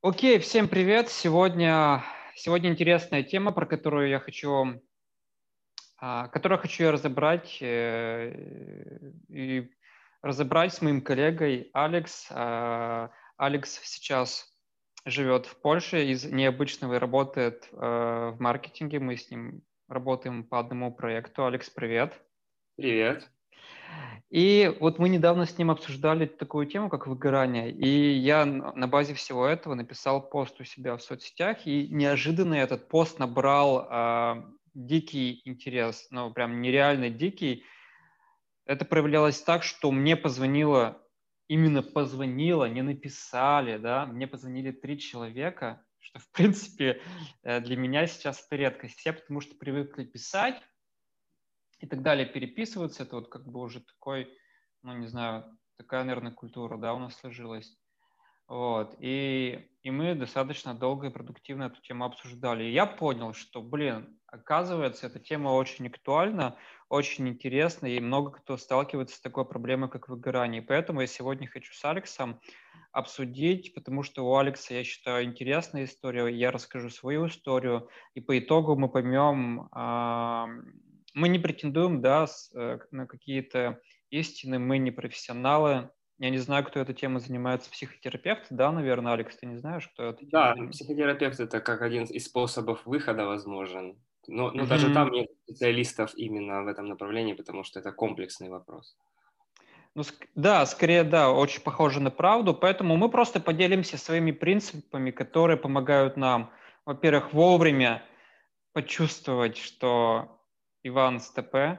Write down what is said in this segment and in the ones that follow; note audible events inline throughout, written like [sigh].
Окей, всем привет. Сегодня, сегодня интересная тема, про которую я хочу, а, которую хочу я разобрать э, и разобрать с моим коллегой Алекс. А, Алекс сейчас живет в Польше из необычного и работает э, в маркетинге. Мы с ним работаем по одному проекту. Алекс, привет. Привет. И вот мы недавно с ним обсуждали такую тему, как выгорание, и я на базе всего этого написал пост у себя в соцсетях, и неожиданно этот пост набрал э, дикий интерес, ну прям нереально дикий. Это проявлялось так, что мне позвонило, именно позвонило, не написали, да, мне позвонили три человека, что в принципе э, для меня сейчас это редкость. Все потому что привыкли писать, и так далее переписываться. Это вот как бы уже такой, ну, не знаю, такая, наверное, культура, да, у нас сложилась. Вот. И, и мы достаточно долго и продуктивно эту тему обсуждали. И я понял, что, блин, оказывается, эта тема очень актуальна, очень интересна, и много кто сталкивается с такой проблемой, как выгорание. Поэтому я сегодня хочу с Алексом обсудить, потому что у Алекса, я считаю, интересная история, я расскажу свою историю, и по итогу мы поймем, мы не претендуем да, э, на какие-то истины, мы не профессионалы. Я не знаю, кто этой темой занимается, психотерапевт, да, наверное, Алекс, ты не знаешь, кто это? Да, психотерапевт – это как один из способов выхода возможен. Но, но mm-hmm. даже там нет специалистов именно в этом направлении, потому что это комплексный вопрос. Ну, да, скорее, да, очень похоже на правду, поэтому мы просто поделимся своими принципами, которые помогают нам, во-первых, вовремя почувствовать, что Иван с ТП,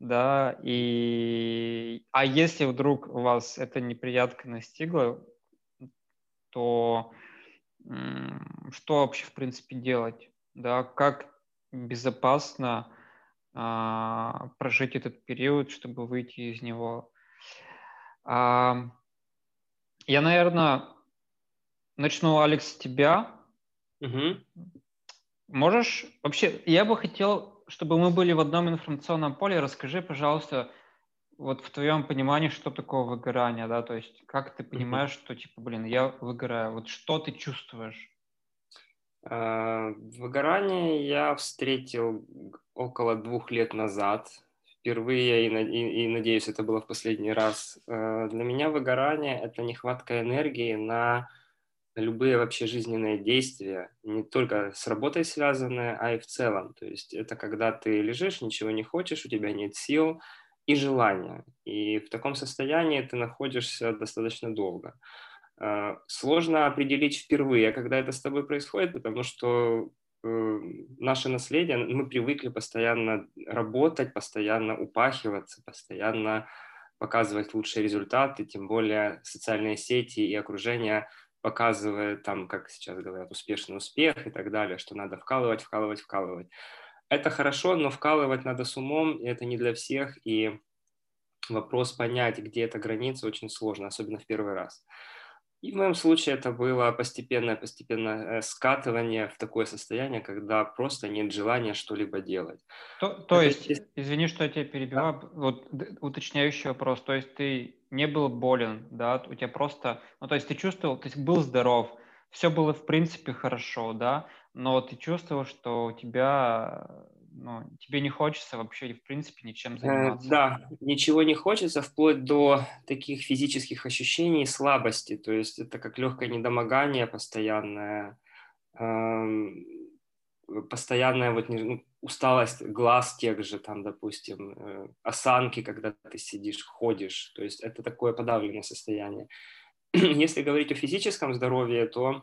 да, и... А если вдруг у вас эта неприятка настигла, то что вообще, в принципе, делать, да, как безопасно а, прожить этот период, чтобы выйти из него. А, я, наверное, начну, Алекс, с тебя. Угу. Можешь вообще, я бы хотел чтобы мы были в одном информационном поле, расскажи, пожалуйста, вот в твоем понимании, что такое выгорание, да, то есть как ты понимаешь, mm-hmm. что, типа, блин, я выгораю, вот что ты чувствуешь? А, выгорание я встретил около двух лет назад, впервые, и, и, и надеюсь, это было в последний раз. А, для меня выгорание – это нехватка энергии на любые вообще жизненные действия, не только с работой связанные, а и в целом. То есть это когда ты лежишь, ничего не хочешь, у тебя нет сил и желания. И в таком состоянии ты находишься достаточно долго. А, сложно определить впервые, когда это с тобой происходит, потому что э, наше наследие, мы привыкли постоянно работать, постоянно упахиваться, постоянно показывать лучшие результаты, тем более социальные сети и окружение – показывает там, как сейчас говорят, успешный успех и так далее, что надо вкалывать, вкалывать, вкалывать. Это хорошо, но вкалывать надо с умом, и это не для всех, и вопрос понять, где эта граница, очень сложно, особенно в первый раз. И в моем случае это было постепенное, постепенное э, скатывание в такое состояние, когда просто нет желания что-либо делать. То, то есть, есть, извини, что я тебя перебиваю, да. вот уточняющий вопрос, то есть ты не был болен, да, у тебя просто, ну то есть ты чувствовал, есть был здоров, все было в принципе хорошо, да, но ты чувствовал, что у тебя ну, тебе не хочется вообще, в принципе, ничем э, заниматься. да, ничего не хочется, вплоть до таких физических ощущений слабости, то есть это как легкое недомогание постоянное, эм, постоянная вот ну, усталость глаз тех же, там, допустим, э, осанки, когда ты сидишь, ходишь, то есть это такое подавленное состояние. [clears throat] Если говорить о физическом здоровье, то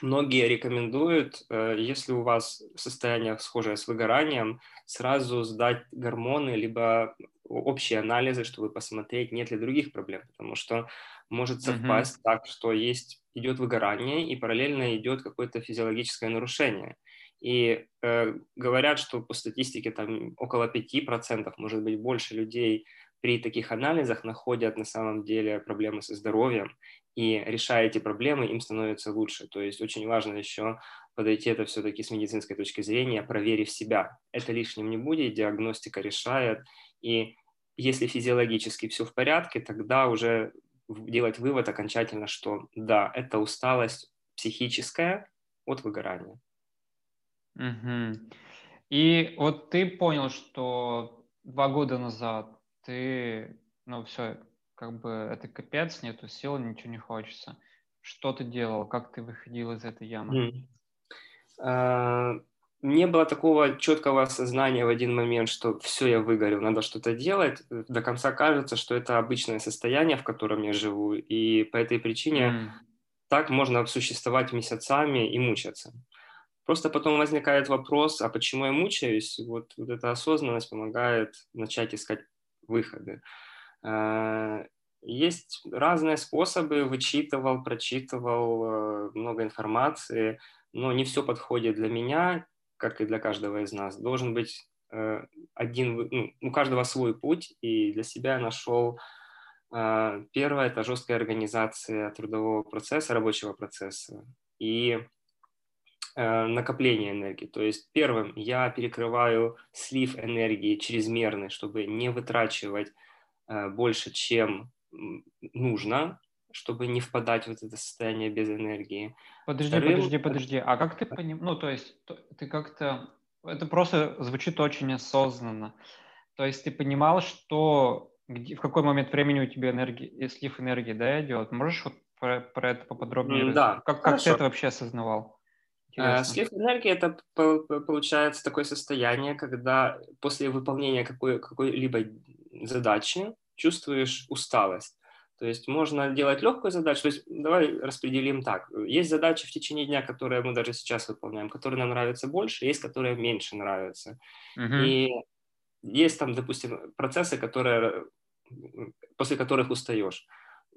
Многие рекомендуют, э, если у вас состояние схожее с выгоранием, сразу сдать гормоны, либо общие анализы, чтобы посмотреть, нет ли других проблем, потому что может совпасть mm-hmm. так, что есть идет выгорание и параллельно идет какое-то физиологическое нарушение. И э, говорят, что по статистике там около 5%, может быть больше людей при таких анализах находят на самом деле проблемы со здоровьем, и решая эти проблемы, им становится лучше. То есть очень важно еще подойти это все-таки с медицинской точки зрения, проверив себя. Это лишним не будет, диагностика решает. И если физиологически все в порядке, тогда уже делать вывод окончательно, что да, это усталость, психическое от выгорания. Угу. И вот ты понял, что два года назад ты, ну все, как бы это капец, нету сил, ничего не хочется. Что ты делал? Как ты выходил из этой ямы? Mm не было такого четкого осознания в один момент, что все, я выгорел, надо что-то делать. До конца кажется, что это обычное состояние, в котором я живу, и по этой причине mm. так можно существовать месяцами и мучаться. Просто потом возникает вопрос, а почему я мучаюсь? Вот, вот эта осознанность помогает начать искать выходы. А, есть разные способы, вычитывал, прочитывал э, много информации, но не все подходит для меня как и для каждого из нас, должен быть э, один, ну, у каждого свой путь, и для себя я нашел э, первое – это жесткая организация трудового процесса, рабочего процесса и э, накопление энергии. То есть первым я перекрываю слив энергии чрезмерный, чтобы не вытрачивать больше, чем нужно, чтобы не впадать в это состояние без энергии. Подожди, Вторым... подожди, подожди. А как ты понимаешь? Ну, то есть ты как-то... Это просто звучит очень осознанно. То есть ты понимал, что где, в какой момент времени у тебя энергии, слив энергии да, идет? Можешь вот про, про это поподробнее? Да. Как, как ты это вообще осознавал? Интересно. Слив энергии – это получается такое состояние, когда после выполнения какой, какой-либо задачи чувствуешь усталость. То есть можно делать легкую задачу. То есть давай распределим так. Есть задачи в течение дня, которые мы даже сейчас выполняем, которые нам нравятся больше, есть, которые меньше нравятся. Uh-huh. И есть там, допустим, процессы, которые, после которых устаешь.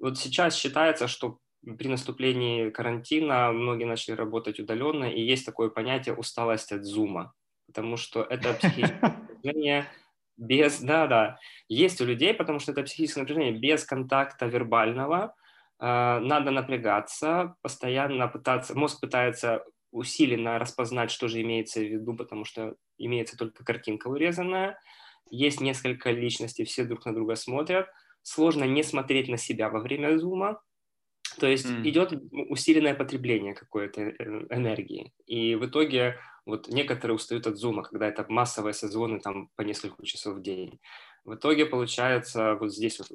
Вот сейчас считается, что при наступлении карантина многие начали работать удаленно, и есть такое понятие усталость от зума, потому что это психическое [laughs] без, да, да, есть у людей, потому что это психическое напряжение, без контакта вербального, э, надо напрягаться, постоянно пытаться, мозг пытается усиленно распознать, что же имеется в виду, потому что имеется только картинка вырезанная, есть несколько личностей, все друг на друга смотрят, сложно не смотреть на себя во время зума, то есть mm. идет усиленное потребление какой-то э, энергии. И в итоге вот некоторые устают от зума, когда это массовые созвоны там по несколько часов в день. В итоге получается вот здесь вот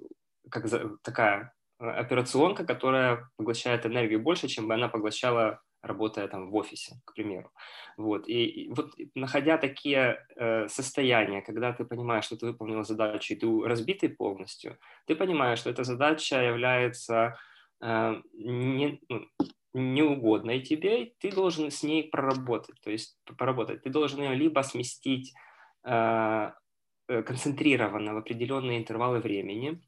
как за, такая э, операционка, которая поглощает энергию больше, чем бы она поглощала работая там в офисе, к примеру. Вот. И, и вот находя такие э, состояния, когда ты понимаешь, что ты выполнил задачу, и ты разбитый полностью, ты понимаешь, что эта задача является э, не, ну, неугодной тебе, ты должен с ней проработать, то есть поработать. Ты должен ее либо сместить э, э, концентрированно в определенные интервалы времени,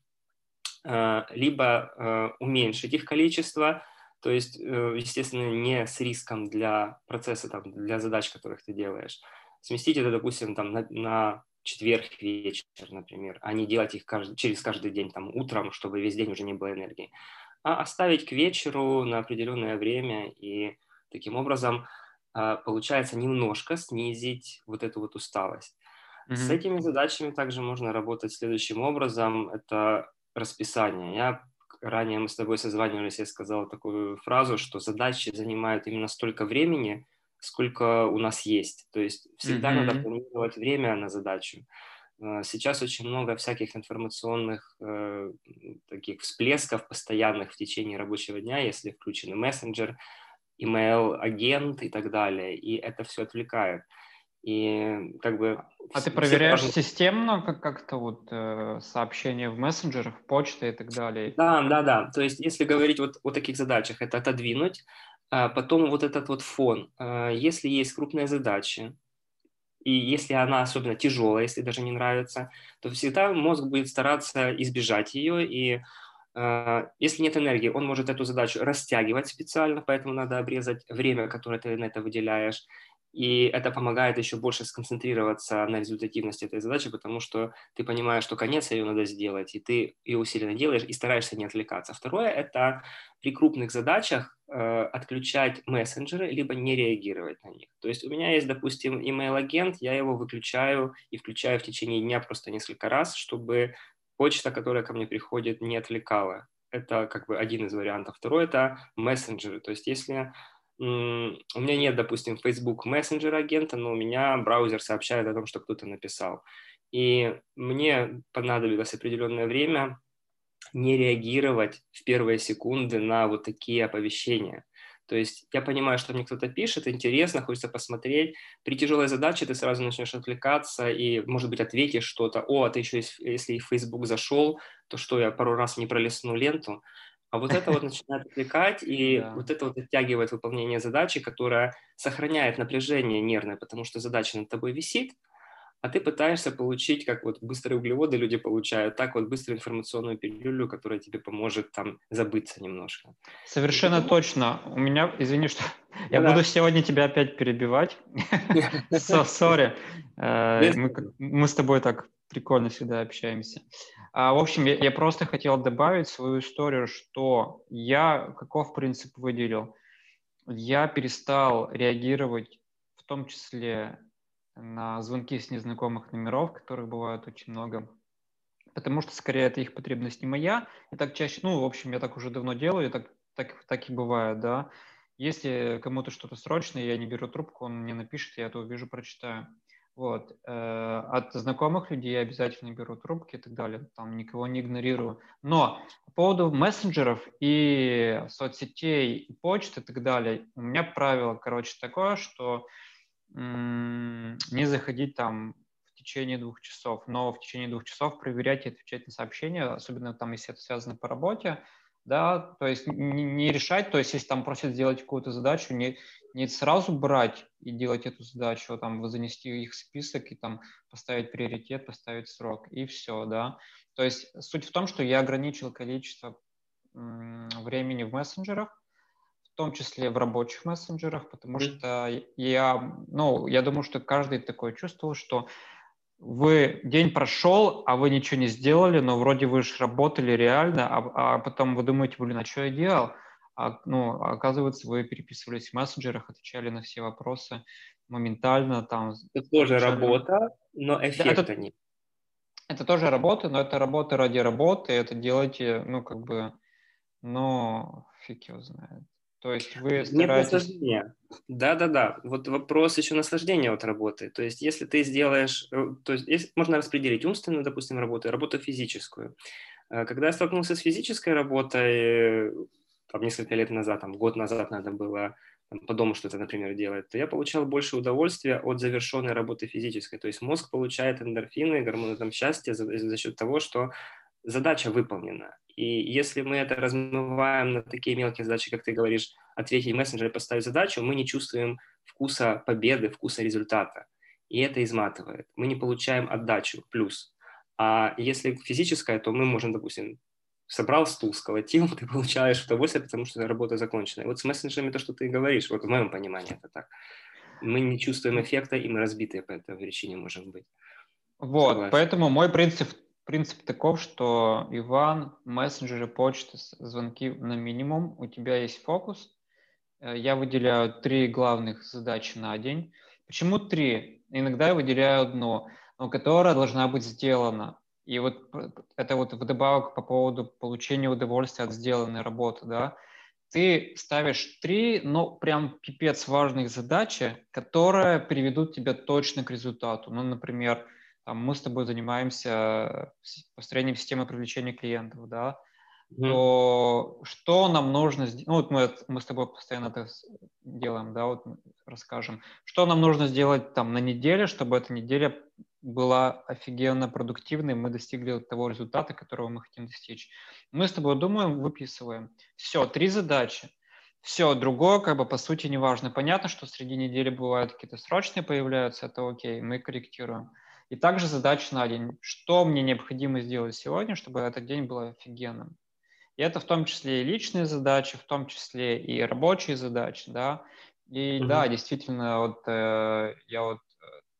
э, либо уменьшить их количество, то есть, э, естественно, не с риском для процесса, там, для задач, которых ты делаешь. Сместить это, допустим, там, на, на четверг вечер, например, а не делать их каждый, через каждый день, там, утром, чтобы весь день уже не было энергии а оставить к вечеру на определенное время и таким образом а, получается немножко снизить вот эту вот усталость. Mm-hmm. С этими задачами также можно работать следующим образом. Это расписание. Я ранее мы с тобой созванивались, я сказал такую фразу, что задачи занимают именно столько времени, сколько у нас есть. То есть всегда mm-hmm. надо планировать время на задачу. А, сейчас очень много всяких информационных э, таких всплесков постоянных в течение рабочего дня, если включен мессенджер, email агент и так далее, и это все отвлекает. И как бы... А ты проверяешь должны... системно как- как-то вот э, сообщения в мессенджерах, почта и так далее? Да, да, да. То есть если говорить вот о таких задачах, это отодвинуть, а потом вот этот вот фон. Э, если есть крупные задачи, и если она особенно тяжелая, если даже не нравится, то всегда мозг будет стараться избежать ее, и э, если нет энергии, он может эту задачу растягивать специально, поэтому надо обрезать время, которое ты на это выделяешь, и это помогает еще больше сконцентрироваться на результативности этой задачи, потому что ты понимаешь, что конец ее надо сделать, и ты ее усиленно делаешь и стараешься не отвлекаться. Второе – это при крупных задачах э, отключать мессенджеры, либо не реагировать на них. То есть у меня есть, допустим, email-агент, я его выключаю и включаю в течение дня просто несколько раз, чтобы почта, которая ко мне приходит, не отвлекала это как бы один из вариантов. Второй – это мессенджеры. То есть если у меня нет, допустим, Facebook Messenger агента, но у меня браузер сообщает о том, что кто-то написал. И мне понадобилось определенное время не реагировать в первые секунды на вот такие оповещения. То есть я понимаю, что мне кто-то пишет, интересно, хочется посмотреть. При тяжелой задаче ты сразу начнешь отвлекаться и, может быть, ответишь что-то. О, а ты еще, если в Facebook зашел, то что, я пару раз не пролистну ленту? А вот это вот [laughs] начинает отвлекать, и да. вот это вот оттягивает выполнение задачи, которая сохраняет напряжение нервное, потому что задача над тобой висит, а ты пытаешься получить, как вот быстрые углеводы люди получают, так вот быструю информационную пилюлю, которая тебе поможет там забыться немножко. Совершенно и, точно. У меня, извини, что [laughs] я да. буду сегодня тебя опять перебивать. [laughs] Сори. Э, мы с тобой так прикольно всегда общаемся. А, в общем, я просто хотел добавить свою историю, что я каков принцип выделил. Я перестал реагировать в том числе на звонки с незнакомых номеров, которых бывает очень много, потому что скорее это их потребность не моя. И так чаще, ну, в общем, я так уже давно делаю, и так, так, так и бывает, да. Если кому-то что-то срочное, я не беру трубку, он мне напишет, я это увижу, прочитаю. Вот. Э, от знакомых людей я обязательно беру трубки и так далее, там никого не игнорирую. Но по поводу мессенджеров и соцсетей, и почты и так далее, у меня правило, короче, такое, что не заходить там в течение двух часов, но в течение двух часов проверять и отвечать на сообщения, особенно там, если это связано по работе, да, то есть не, не решать, то есть если там просят сделать какую-то задачу, не, не сразу брать и делать эту задачу, а там занести их в список и там поставить приоритет, поставить срок, и все, да. То есть суть в том, что я ограничил количество времени в мессенджерах, в том числе в рабочих мессенджерах, потому mm-hmm. что я, ну, я думаю, что каждый такое чувствовал, что вы день прошел, а вы ничего не сделали, но вроде вы же работали реально, а, а потом вы думаете, блин, а что я делал? А, ну, оказывается, вы переписывались в мессенджерах, отвечали на все вопросы моментально. Там, это тоже отвечали... работа, но эффекта это, нет. Это тоже работа, но это работа ради работы, это делаете, ну, как бы, ну, фиг его знает. То есть вы стараетесь... Нет наслаждения. Да-да-да. Вот вопрос еще наслаждения от работы. То есть если ты сделаешь... Э, то есть если, можно распределить умственную, допустим, работу и работу физическую. Э, когда я столкнулся с физической работой, там, несколько лет назад, там, год назад надо было там, по дому что-то, например, делать, то я получал больше удовольствия от завершенной работы физической. То есть мозг получает эндорфины, гормоны там, счастья за, за счет того, что задача выполнена. И если мы это размываем на такие мелкие задачи, как ты говоришь, ответить мессенджер и поставить задачу, мы не чувствуем вкуса победы, вкуса результата. И это изматывает. Мы не получаем отдачу, плюс. А если физическое, то мы можем, допустим, собрал стул, сколотил, [laughs] ты получаешь удовольствие, потому что работа закончена. И вот с мессенджерами то, что ты говоришь, вот в моем понимании это так. Мы не чувствуем эффекта, и мы разбитые по этой причине можем быть. Вот, Согласен. поэтому мой принцип принцип таков, что Иван, мессенджеры, почта, звонки на минимум, у тебя есть фокус. Э, я выделяю три главных задачи на день. Почему три? Иногда я выделяю одну, но которая должна быть сделана. И вот это вот вдобавок по поводу получения удовольствия от сделанной работы, да. Ты ставишь три, но прям пипец важных задачи, которые приведут тебя точно к результату. Ну, например, там, мы с тобой занимаемся построением системы привлечения клиентов, да, mm-hmm. то что нам нужно сделать, ну вот мы, мы с тобой постоянно это делаем, да, вот расскажем, что нам нужно сделать там на неделе, чтобы эта неделя была офигенно продуктивной, мы достигли того результата, которого мы хотим достичь. Мы с тобой думаем, выписываем. Все, три задачи. Все, другое, как бы, по сути, не важно. Понятно, что среди недели бывают какие-то срочные появляются, это окей, мы корректируем. И также задача на день. Что мне необходимо сделать сегодня, чтобы этот день был офигенным? И это в том числе и личные задачи, в том числе и рабочие задачи, да. И mm-hmm. да, действительно, вот э, я вот,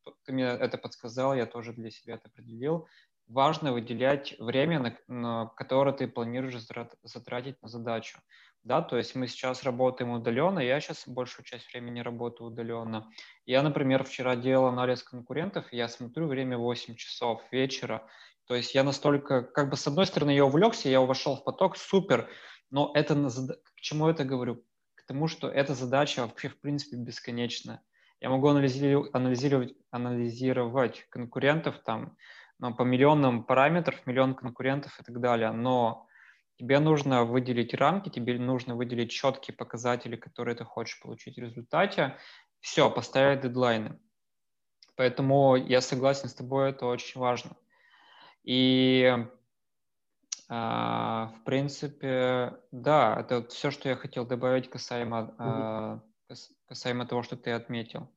э, ты мне это подсказал, я тоже для себя это определил. Важно выделять время, на, на которое ты планируешь затратить на задачу да, то есть мы сейчас работаем удаленно, я сейчас большую часть времени работаю удаленно. Я, например, вчера делал анализ конкурентов, я смотрю время 8 часов вечера, То есть я настолько, как бы с одной стороны, я увлекся, я вошел в поток, супер, но это, к чему это говорю? К тому, что эта задача вообще, в принципе, бесконечна. Я могу анализировать, анализировать, анализировать конкурентов там по миллионам параметров, миллион конкурентов и так далее, но тебе нужно выделить рамки, тебе нужно выделить четкие показатели, которые ты хочешь получить в результате. Все, поставить дедлайны. Поэтому я согласен с тобой, это очень важно. И а, в принципе, да, это все, что я хотел добавить касаемо, а, касаемо того, что ты отметил.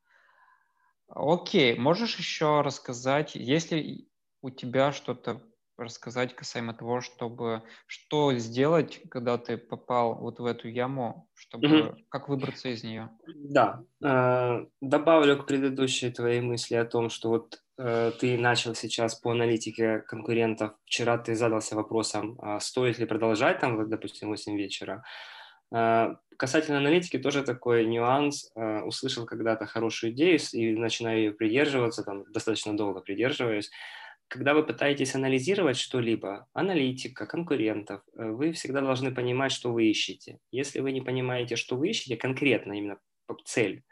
Окей, можешь еще рассказать, если у тебя что-то рассказать касаемо того, чтобы что сделать, когда ты попал вот в эту яму, чтобы mm-hmm. как выбраться из нее? Да, э, добавлю к предыдущей твоей мысли о том, что вот э, ты начал сейчас по аналитике конкурентов. Вчера ты задался вопросом, а стоит ли продолжать там, допустим, 8 вечера. Э, касательно аналитики тоже такой нюанс. Услышал когда-то хорошую идею и начинаю ее придерживаться, там достаточно долго придерживаюсь когда вы пытаетесь анализировать что-либо, аналитика, конкурентов, э, вы всегда должны понимать, что вы ищете. Если вы не понимаете, что вы ищете, конкретно именно цель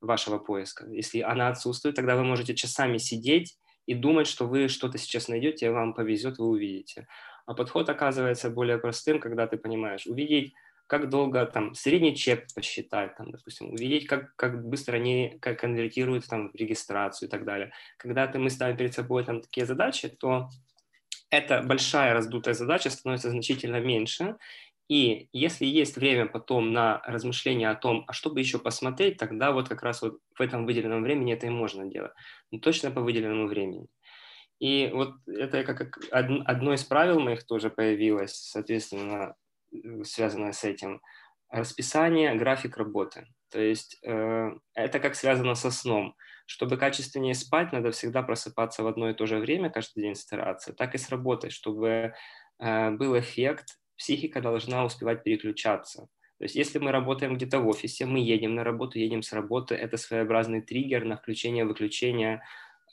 вашего поиска, если она отсутствует, тогда вы можете часами сидеть и думать, что вы что-то сейчас найдете, вам повезет, вы увидите. А подход оказывается более простым, когда ты понимаешь, увидеть как долго там средний чек посчитать, там, допустим, увидеть, как, как быстро они как конвертируют там в регистрацию и так далее. Когда ты, мы ставим перед собой там такие задачи, то эта большая раздутая задача становится значительно меньше, и если есть время потом на размышление о том, а что бы еще посмотреть, тогда вот как раз вот в этом выделенном времени это и можно делать. Но точно по выделенному времени. И вот это как одно из правил моих тоже появилось, соответственно, связанное с этим. Расписание, график работы. То есть э, это как связано со сном. Чтобы качественнее спать, надо всегда просыпаться в одно и то же время, каждый день стараться. Так и с работой, чтобы э, был эффект, психика должна успевать переключаться. То есть если мы работаем где-то в офисе, мы едем на работу, едем с работы, это своеобразный триггер на включение-выключение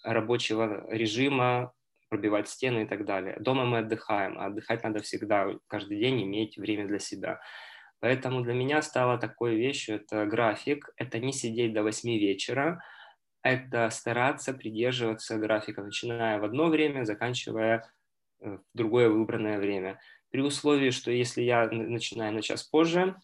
рабочего режима, пробивать стены и так далее. Дома мы отдыхаем, а отдыхать надо всегда, каждый день иметь время для себя. Поэтому для меня стало такой вещью, это график, это не сидеть до 8 вечера, это стараться придерживаться графика, начиная в одно время, заканчивая э, в другое выбранное время. При условии, что если я начинаю на час позже,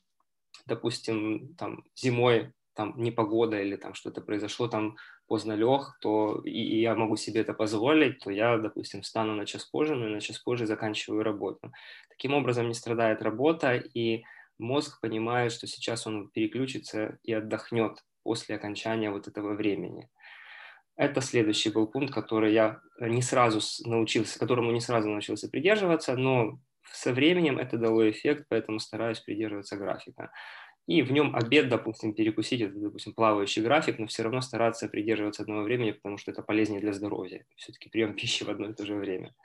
допустим, там зимой там непогода или там что-то произошло, там поздно лег, то и, и я могу себе это позволить, то я, допустим, встану на час позже, но и на час позже заканчиваю работу. Таким образом не страдает работа, и мозг понимает, что сейчас он переключится и отдохнет после окончания вот этого времени. Это следующий был пункт, который я не сразу научился, которому не сразу научился придерживаться, но со временем это дало эффект, поэтому стараюсь придерживаться графика и в нем обед, допустим, перекусить, это, допустим, плавающий график, но все равно стараться придерживаться одного времени, потому что это полезнее для здоровья. Все-таки прием [laughs] пищи в одно и то же время.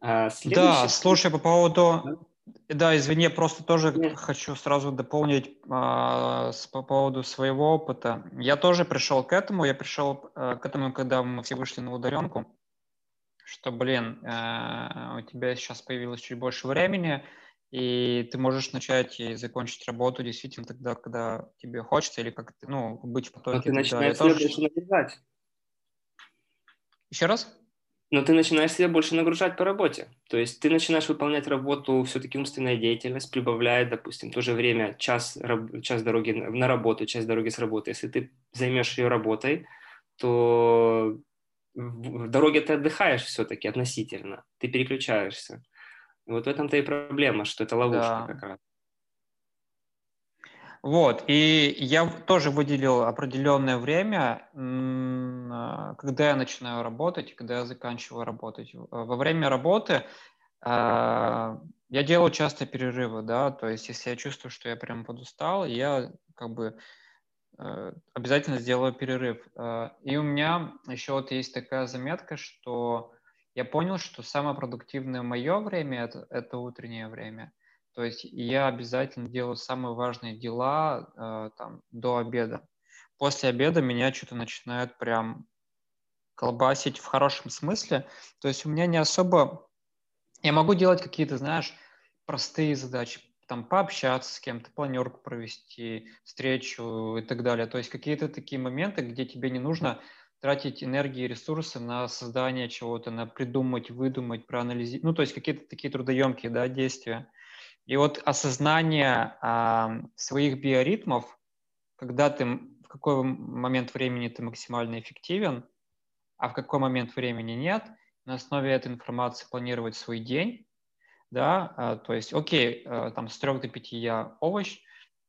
А, следующий... Да, слушай, по поводу... Да, извини, просто тоже Нет. хочу сразу дополнить а, с, по поводу своего опыта. Я тоже пришел к этому, я пришел а, к этому, когда мы все вышли на удаленку, что, блин, а, у тебя сейчас появилось чуть больше времени, и ты можешь начать и закончить работу действительно тогда, когда тебе хочется, или как ну, быть в потоке. Но ты начинаешь себя тоже... больше нагружать. Еще раз? Но ты начинаешь себя больше нагружать по работе. То есть ты начинаешь выполнять работу, все-таки умственная деятельность прибавляет, допустим, то же время, час, час дороги на работу, часть дороги с работы. Если ты займешь ее работой, то в дороге ты отдыхаешь все-таки относительно, ты переключаешься. Вот в этом-то и проблема, что это ловушка да. как раз. Вот, и я тоже выделил определенное время, а, когда я начинаю работать когда я заканчиваю работать. Во время работы а, я делаю часто перерывы, да, то есть если я чувствую, что я прям подустал, я как бы э, обязательно сделаю перерыв. А, и у меня еще вот есть такая заметка, что я понял, что самое продуктивное мое время это, это утреннее время. То есть я обязательно делаю самые важные дела э, там, до обеда. После обеда меня что-то начинает прям колбасить в хорошем смысле. То есть у меня не особо... Я могу делать какие-то, знаешь, простые задачи, там пообщаться с кем-то, планерку провести, встречу и так далее. То есть какие-то такие моменты, где тебе не нужно тратить энергии и ресурсы на создание чего-то, на придумать, выдумать, проанализировать. Ну, то есть какие-то такие трудоемкие да, действия. И вот осознание а, своих биоритмов, когда ты, в какой момент времени ты максимально эффективен, а в какой момент времени нет, на основе этой информации планировать свой день, да, а, то есть, окей, а, там с трех до пяти я овощ,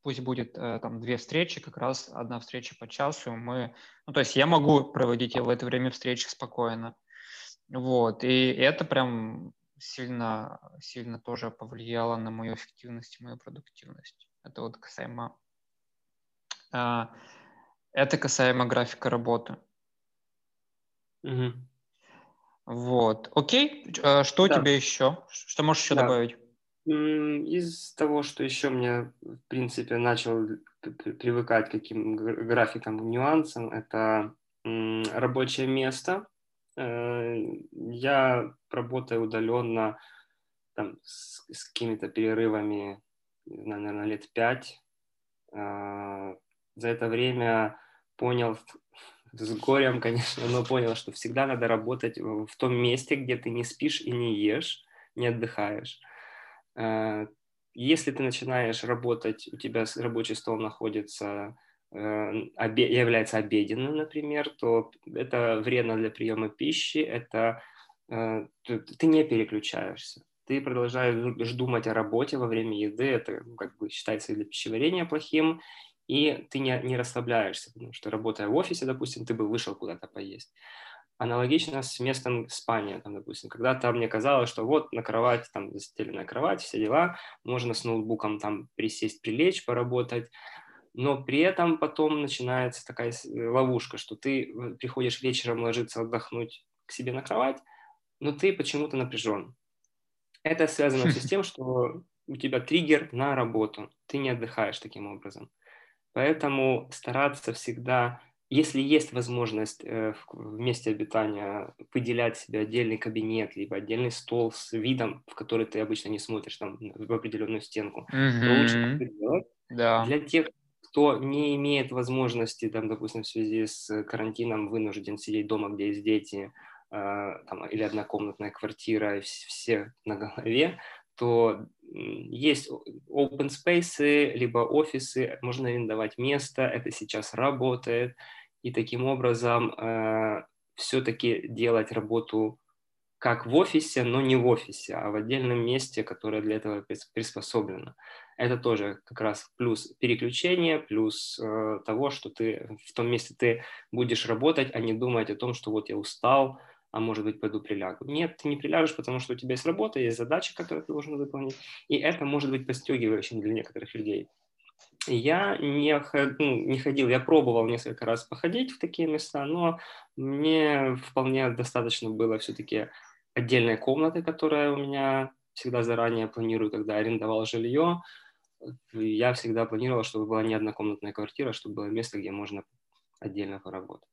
пусть будет а, там две встречи, как раз одна встреча по часу, мы, ну, то есть я могу проводить в это время встречи спокойно, вот, и это прям сильно, сильно тоже повлияло на мою эффективность и мою продуктивность. Это вот касаемо, а, это касаемо графика работы. Угу. Вот. Окей. А что да. у тебя еще? Что можешь еще да. добавить? Из того, что еще мне, в принципе, начал привыкать к каким графикам, нюансам, это рабочее место. Э, я работаю удаленно там, с, с какими-то перерывами, наверное, лет пять. Э, за это время понял, [laughs] с горем, конечно, но понял, что всегда надо работать в том месте, где ты не спишь и не ешь, не отдыхаешь. Э, если ты начинаешь работать, у тебя рабочий стол находится Э, является обеденным, например, то это вредно для приема пищи, это э, ты не переключаешься. Ты продолжаешь думать о работе во время еды, это ну, как бы считается для пищеварения плохим, и ты не, не расслабляешься, потому что работая в офисе, допустим, ты бы вышел куда-то поесть. Аналогично с местом спания, там, допустим, когда-то мне казалось, что вот на кровать, там застеленная кровать, все дела, можно с ноутбуком там присесть, прилечь, поработать, но при этом потом начинается такая э, ловушка, что ты э, приходишь вечером ложиться отдохнуть к себе на кровать, но ты почему-то напряжен. Это связано с [laughs] тем, что у тебя триггер на работу, ты не отдыхаешь таким образом. Поэтому стараться всегда, если есть возможность э, в месте обитания выделять себе отдельный кабинет, либо отдельный стол с видом, в который ты обычно не смотришь там в определенную стенку, mm-hmm. то лучше это делать. Да. Для тех, кто не имеет возможности, там, допустим, в связи с карантином вынужден сидеть дома, где есть дети, э, там, или однокомнатная квартира, и все на голове, то есть open space, либо офисы, можно арендовать место, это сейчас работает, и таким образом э, все-таки делать работу как в офисе, но не в офисе, а в отдельном месте, которое для этого приспособлено. Это тоже как раз плюс переключение, плюс э, того, что ты в том месте ты будешь работать, а не думать о том, что вот я устал, а может быть пойду прилягу. Нет, ты не приляжешь, потому что у тебя есть работа, есть задача, которую ты должен выполнить, и это может быть подстегивающим для некоторых людей. Я не, ну, не ходил, я пробовал несколько раз походить в такие места, но мне вполне достаточно было все-таки отдельной комнаты, которая у меня всегда заранее планирую, когда арендовал жилье, я всегда планировал, чтобы была не однокомнатная квартира, чтобы было место, где можно отдельно поработать.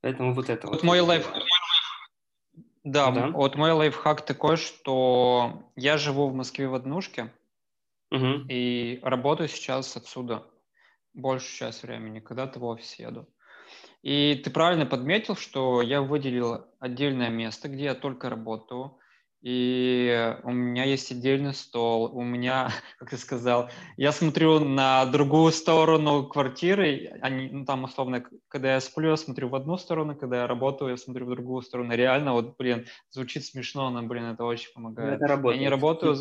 Поэтому вот это вот. вот мой лайф... Да, да, вот мой лайфхак такой, что я живу в Москве в однушке угу. и работаю сейчас отсюда большую часть времени, когда-то в офис еду. И ты правильно подметил, что я выделил отдельное место, где я только работаю, и у меня есть отдельный стол, у меня, [laughs] как ты сказал, я смотрю на другую сторону квартиры, они, ну, там условно, когда я сплю, я смотрю в одну сторону, когда я работаю, я смотрю в другую сторону. Реально, вот, блин, звучит смешно, но, блин, это очень помогает. Это работает. Я не работаю,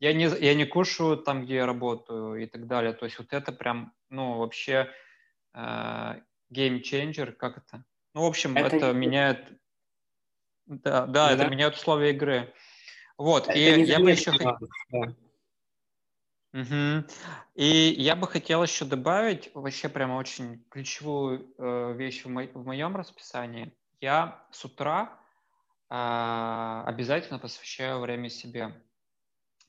я не, я не кушаю там, где я работаю и так далее. То есть вот это прям, ну, вообще э, game changer, как это? Ну, в общем, это, это меняет да, да, да, это меняет условия игры. Вот, это и я бы еще хотел... Да. Угу. И я бы хотел еще добавить вообще прямо очень ключевую э, вещь в, мо- в моем расписании. Я с утра э, обязательно посвящаю время себе.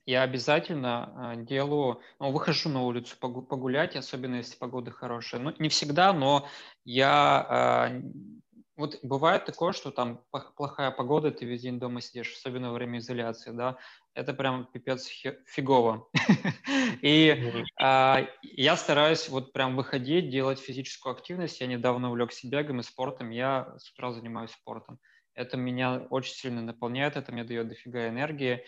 Я обязательно э, делаю, ну, выхожу на улицу погулять, особенно если погода хорошая. Ну, не всегда, но я э, Вот бывает такое, что там плохая погода, ты весь день дома сидишь, особенно во время изоляции, да, это прям пипец фигово. [laughs] И а, я стараюсь вот прям выходить, делать физическую активность. Я недавно увлекся бегом и спортом, я с утра занимаюсь спортом. Это меня очень сильно наполняет, это мне дает дофига энергии.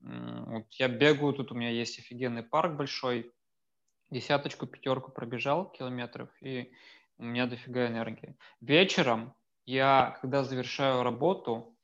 Вот я бегаю, тут у меня есть офигенный парк большой, десяточку, пятерку пробежал километров, и у меня дофига энергии. Вечером я, когда завершаю работу,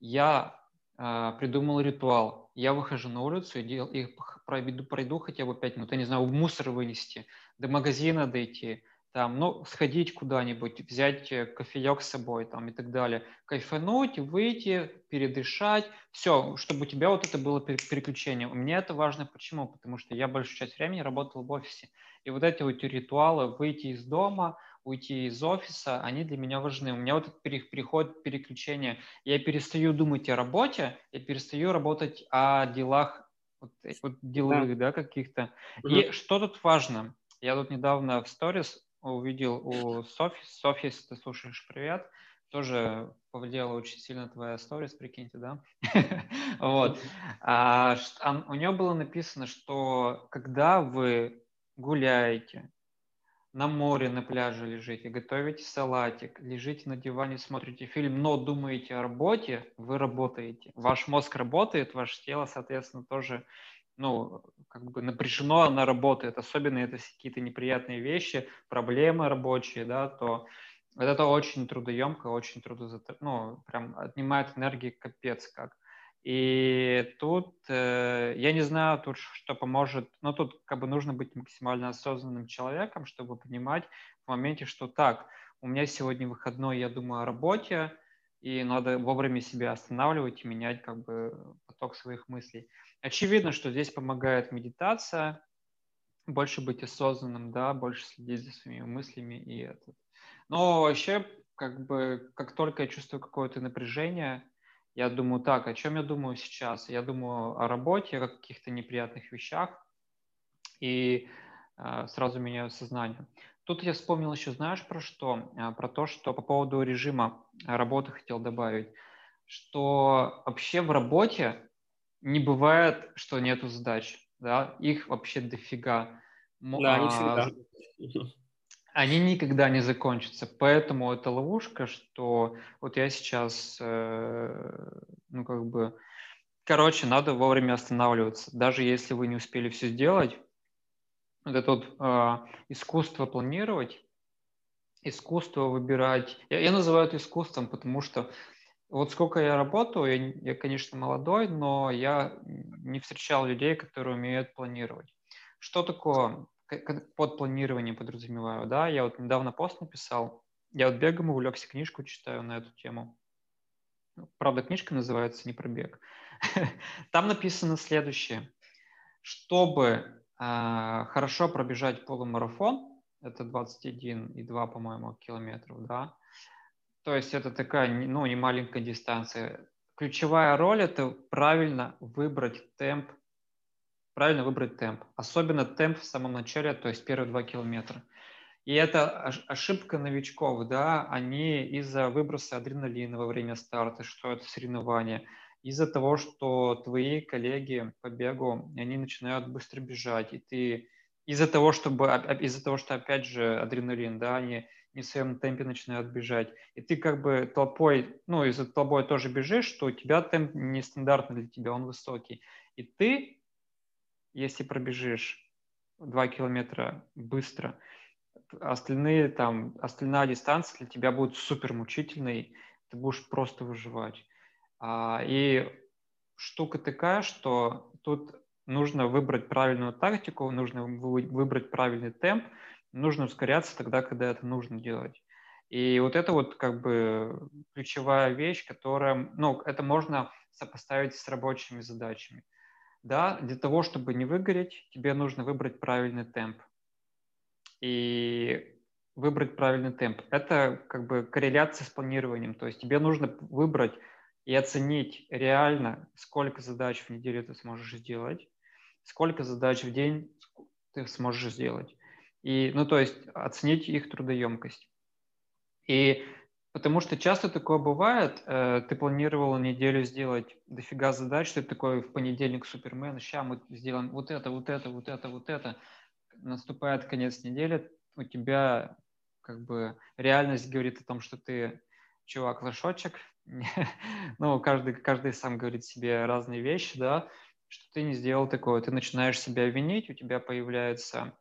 я э, придумал ритуал. Я выхожу на улицу и, дел, и пройду, пройду хотя бы 5 минут, я не знаю, мусор вынести, до магазина дойти, там, ну, сходить куда-нибудь, взять э, кофеек с собой там и так далее, кайфануть, выйти, передышать, все, чтобы у тебя вот это было переключение. Мне это важно почему? Потому что я большую часть времени работал в офисе. И вот эти вот ритуалы, выйти из дома, уйти из офиса, они для меня важны. У меня вот этот переход, переключение. Я перестаю думать о работе, я перестаю работать о делах, вот, вот деловых, да, да каких-то. Угу. И что тут важно? Я тут недавно в сторис увидел у Софи. Софи, если ты слушаешь, привет. Тоже повлияла очень сильно твоя сторис, прикиньте, да? [laughs] Вот. А, у нее было написано, что когда вы гуляете, на море, на пляже лежите, готовите салатик, лежите на диване, смотрите фильм, но думаете о работе, вы работаете. Ваш мозг работает, ваше тело, соответственно, тоже ну, как бы напряжено, она работает, особенно это какие-то неприятные вещи, проблемы рабочие, да, то это очень трудоемко, очень трудозатратно, ну, прям отнимает энергии капец как. И тут э, я не знаю, тут что поможет, но тут как бы нужно быть максимально осознанным человеком, чтобы понимать в моменте, что так, у меня сегодня выходной, я думаю о работе, и надо вовремя себя останавливать и менять как бы поток своих мыслей. Очевидно, что здесь помогает медитация, больше быть осознанным, да, больше следить за своими мыслями и это. Но вообще, как бы, как только я чувствую какое-то напряжение, я думаю, так, о чем я думаю сейчас? Я думаю о работе, о каких-то неприятных вещах, и э, сразу меняю сознание. Тут я вспомнил еще, знаешь, про что? Э, про то, что по поводу режима работы хотел добавить, что вообще в работе не бывает, что нету задач, да, их вообще дофига. Да, они всегда. [laughs] Они никогда не закончатся, поэтому это ловушка, что вот я сейчас, э, ну как бы, короче, надо вовремя останавливаться, даже если вы не успели все сделать. Вот это вот э, искусство планировать, искусство выбирать. Я, я называю это искусством, потому что вот сколько я работаю, я, я, конечно, молодой, но я не встречал людей, которые умеют планировать. Что такое под планированием подразумеваю, да? Я вот недавно пост написал, я вот бегом увлекся, книжку читаю на эту тему. Ну, правда, книжка называется не про бег. [laughs] Там написано следующее. Чтобы э, хорошо пробежать полумарафон, это 21,2, по-моему, километров, да, то есть это такая, ну, не маленькая дистанция. Ключевая роль – это правильно выбрать темп, правильно выбрать темп. Особенно темп в самом начале, то есть первые два километра. И это ошибка новичков, да, они из-за выброса адреналина во время старта, что это соревнование, из-за того, что твои коллеги по бегу, они начинают быстро бежать, и ты из-за того, чтобы, из-за того, что опять же адреналин, да, они не в своем темпе начинают бежать. И ты как бы толпой, ну, из-за толпой тоже бежишь, что у тебя темп нестандартный для тебя, он высокий. И ты, если пробежишь 2 километра быстро, остальные там, остальная дистанция для тебя будет супер мучительной, ты будешь просто выживать. А, и штука такая, что тут нужно выбрать правильную тактику, нужно выбрать правильный темп, нужно ускоряться тогда, когда это нужно делать. И вот это вот как бы ключевая вещь, которая, ну, это можно сопоставить с рабочими задачами. Да, для того, чтобы не выгореть, тебе нужно выбрать правильный темп. И выбрать правильный темп. Это как бы корреляция с планированием. То есть тебе нужно выбрать и оценить реально, сколько задач в неделю ты сможешь сделать, сколько задач в день ты сможешь сделать. И, ну, то есть оценить их трудоемкость. И Потому что часто такое бывает, э, ты планировал неделю сделать дофига задач, ты такой в понедельник супермен, сейчас мы сделаем вот это, вот это, вот это, вот это. Наступает конец недели, у тебя как бы реальность говорит о том, что ты чувак лошочек, [laughs] ну, каждый, каждый сам говорит себе разные вещи, да, что ты не сделал такое, ты начинаешь себя винить, у тебя появляется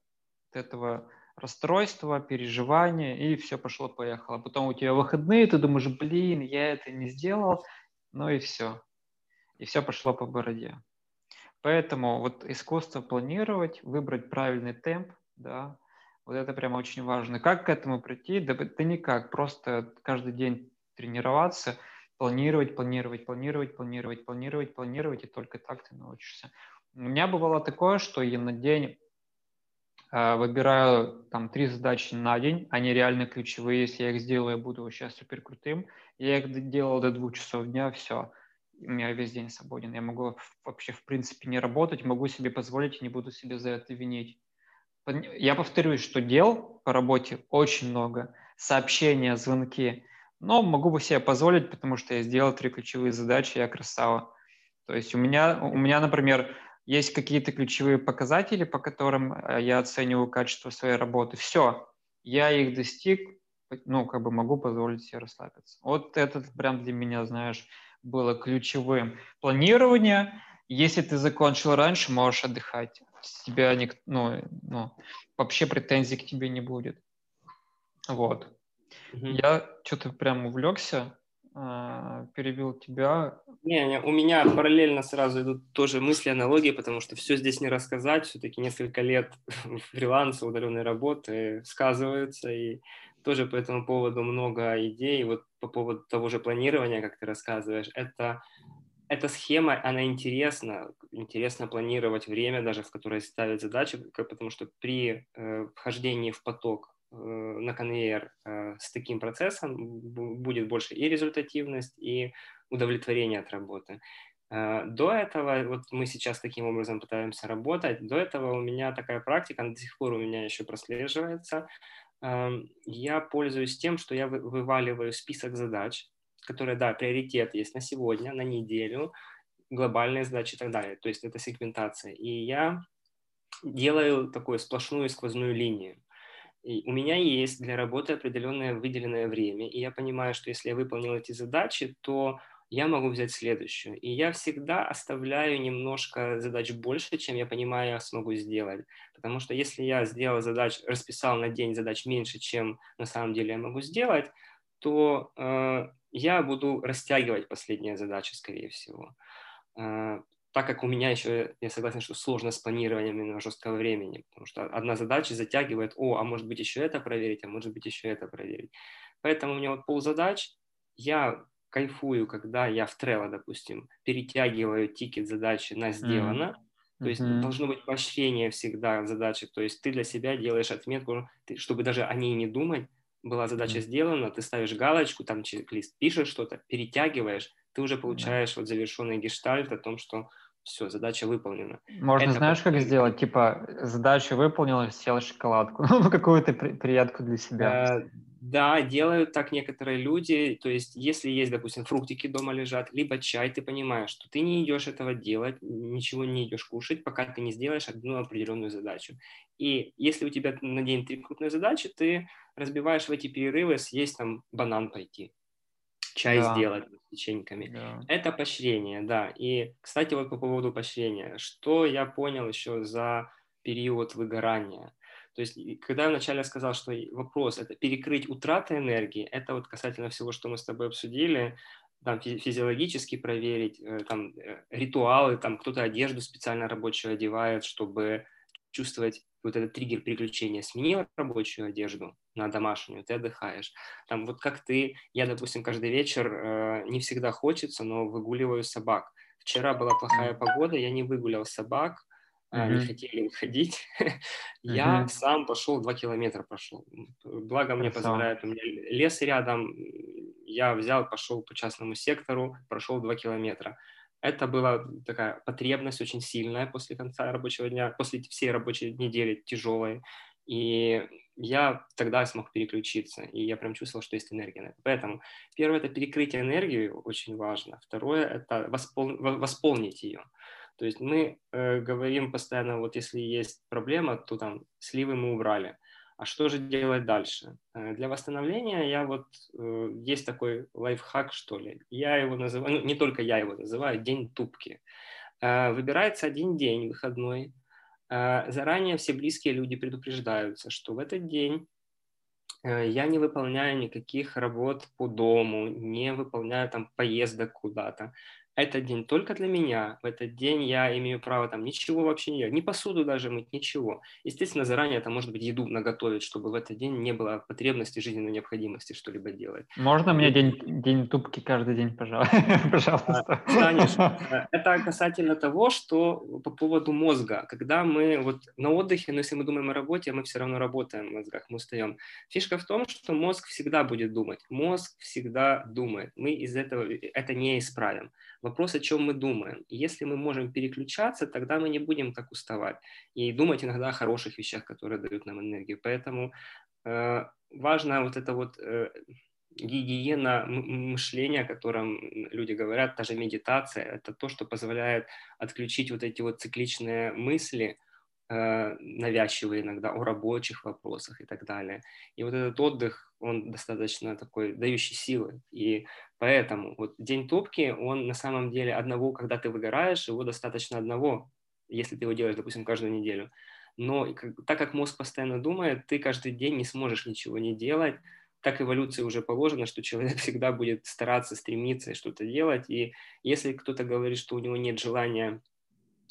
от этого расстройство, переживание, и все пошло-поехало. Потом у тебя выходные, ты думаешь, блин, я это не сделал, ну и все. И все пошло по бороде. Поэтому вот искусство планировать, выбрать правильный темп, да, вот это прямо очень важно. Как к этому прийти? Да, да никак, просто каждый день тренироваться, планировать, планировать, планировать, планировать, планировать, планировать, и только так ты научишься. У меня бывало такое, что я на день выбираю там три задачи на день, они реально ключевые, если я их сделаю, я буду вообще супер крутым. Я их делал до двух часов дня, все, у меня весь день свободен. Я могу вообще в принципе не работать, могу себе позволить и не буду себе за это винить. Я повторюсь, что дел по работе очень много, сообщения, звонки – но могу бы себе позволить, потому что я сделал три ключевые задачи, я красава. То есть у меня, у меня, например, есть какие-то ключевые показатели, по которым э, я оцениваю качество своей работы. Все, я их достиг, ну, как бы могу позволить себе расслабиться. Вот это прям для меня, знаешь, было ключевым. Планирование, если ты закончил раньше, можешь отдыхать. С тебя никто, ну, ну, вообще претензий к тебе не будет. Вот. Угу. Я что-то прям увлекся, а, перебил тебя. Не, не, у меня параллельно сразу идут тоже мысли, аналогии, потому что все здесь не рассказать, все-таки несколько лет [laughs] фриланса, удаленной работы сказываются, и тоже по этому поводу много идей. Вот по поводу того же планирования, как ты рассказываешь, это эта схема, она интересна, интересно планировать время даже, в которое ставить задачи, потому что при э, вхождении в поток Э, на конвейер э, с таким процессом будет больше и результативность, и удовлетворение от работы. Э, до этого, вот мы сейчас таким образом пытаемся работать, до этого у меня такая практика, она до сих пор у меня еще прослеживается. Я пользуюсь тем, что я вываливаю список задач, которые, да, приоритет есть на сегодня, на неделю, глобальные задачи и так далее. То есть это сегментация. И я делаю такую сплошную сквозную линию. У меня есть для работы определенное выделенное время, и я понимаю, что если я выполнил эти задачи, то я могу взять следующую. И я всегда оставляю немножко задач больше, чем я понимаю, я смогу сделать. Потому что если я сделал задач, расписал на день задач меньше, чем на самом деле я могу сделать, то э, я буду растягивать последние задачи, скорее всего. Э, так как у меня еще, я согласен, что сложно с планированием именно жесткого времени, потому что одна задача затягивает, о, а может быть еще это проверить, а может быть еще это проверить. Поэтому у меня вот пол задач, я кайфую, когда я в Trello, допустим, перетягиваю тикет задачи на сделано, mm-hmm. то есть mm-hmm. должно быть поощрение всегда в задаче, то есть ты для себя делаешь отметку, чтобы даже о ней не думать, была задача mm-hmm. сделана, ты ставишь галочку, там чек-лист, пишешь что-то, перетягиваешь, ты уже получаешь mm-hmm. вот завершенный гештальт о том, что все, задача выполнена. Можно, Это знаешь, как сделать? Типа, задача выполнила, съел шоколадку, [laughs] ну, какую-то при- приятку для себя. Э, да, делают так некоторые люди, то есть если есть, допустим, фруктики дома лежат, либо чай, ты понимаешь, что ты не идешь этого делать, ничего не идешь кушать, пока ты не сделаешь одну определенную задачу. И если у тебя на день три крупные задачи, ты разбиваешь в эти перерывы съесть там банан пойти, чай да. сделать печеньками. Да. Это поощрение, да. И, кстати, вот по поводу поощрения, что я понял еще за период выгорания. То есть, когда я вначале сказал, что вопрос это перекрыть утраты энергии, это вот касательно всего, что мы с тобой обсудили, там физиологически проверить, э, там э, ритуалы, там кто-то одежду специально рабочую одевает, чтобы чувствовать вот этот триггер переключения, сменил рабочую одежду на домашнюю, ты отдыхаешь. Там вот как ты, я, допустим, каждый вечер, э, не всегда хочется, но выгуливаю собак. Вчера была плохая погода, я не выгулял собак, mm-hmm. не хотели выходить. Mm-hmm. [laughs] я сам пошел, два километра прошел. Благо мне позволяет, у меня лес рядом, я взял, пошел по частному сектору, прошел два километра. Это была такая потребность очень сильная после конца рабочего дня, после всей рабочей недели тяжелой. И я тогда смог переключиться, и я прям чувствовал, что есть энергия. Поэтому первое – это перекрыть энергию, очень важно. Второе – это воспол... восполнить ее. То есть мы э, говорим постоянно, вот если есть проблема, то там сливы мы убрали. А что же делать дальше? Э, для восстановления я вот, э, есть такой лайфхак, что ли. Я его называю, ну, не только я его называю, день тупки. Э, выбирается один день выходной. Заранее все близкие люди предупреждаются, что в этот день я не выполняю никаких работ по дому, не выполняю там поездок куда-то этот день только для меня, в этот день я имею право там ничего вообще не делать, ни посуду даже мыть, ничего. Естественно, заранее это может быть еду наготовить, чтобы в этот день не было потребности, жизненной необходимости что-либо делать. Можно мне день, день тупки каждый день, [laughs] пожалуйста? Конечно. Э, это касательно того, что по поводу мозга. Когда мы вот на отдыхе, но если мы думаем о работе, мы все равно работаем в мозгах, мы устаем. Фишка в том, что мозг всегда будет думать. Мозг всегда думает. Мы из этого это не исправим Вопрос, о чем мы думаем. если мы можем переключаться, тогда мы не будем так уставать. И думать иногда о хороших вещах, которые дают нам энергию. Поэтому э, важно вот это вот э, гигиена мышления, о котором люди говорят, та же медитация, это то, что позволяет отключить вот эти вот цикличные мысли, э, навязчивые иногда, о рабочих вопросах и так далее. И вот этот отдых, он достаточно такой, дающий силы. И Поэтому вот день топки, он на самом деле одного, когда ты выгораешь, его достаточно одного, если ты его делаешь, допустим, каждую неделю. Но так как мозг постоянно думает, ты каждый день не сможешь ничего не делать. Так эволюции уже положено, что человек [laughs] всегда будет стараться, стремиться что-то делать. И если кто-то говорит, что у него нет желания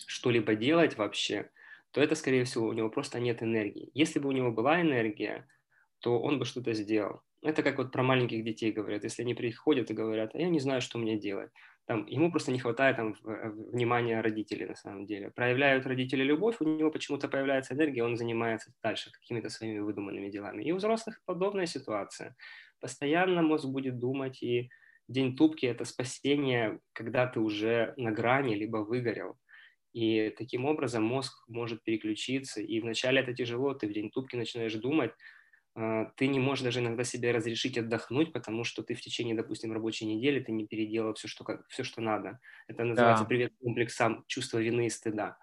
что-либо делать вообще, то это, скорее всего, у него просто нет энергии. Если бы у него была энергия, то он бы что-то сделал. Это как вот про маленьких детей говорят. Если они приходят и говорят, а я не знаю, что мне делать. Там, ему просто не хватает там, э, внимания родителей на самом деле. Проявляют родители любовь, у него почему-то появляется энергия, он занимается дальше какими-то своими выдуманными делами. И у взрослых подобная ситуация. Постоянно мозг будет думать, и день тупки – это спасение, когда ты уже на грани, либо выгорел. И таким образом мозг может переключиться. И вначале это тяжело, ты в день тупки начинаешь думать, ты не можешь даже иногда себе разрешить отдохнуть, потому что ты в течение, допустим, рабочей недели ты не переделал все, что, все, что надо. Это называется да. привет комплексом чувства вины и стыда.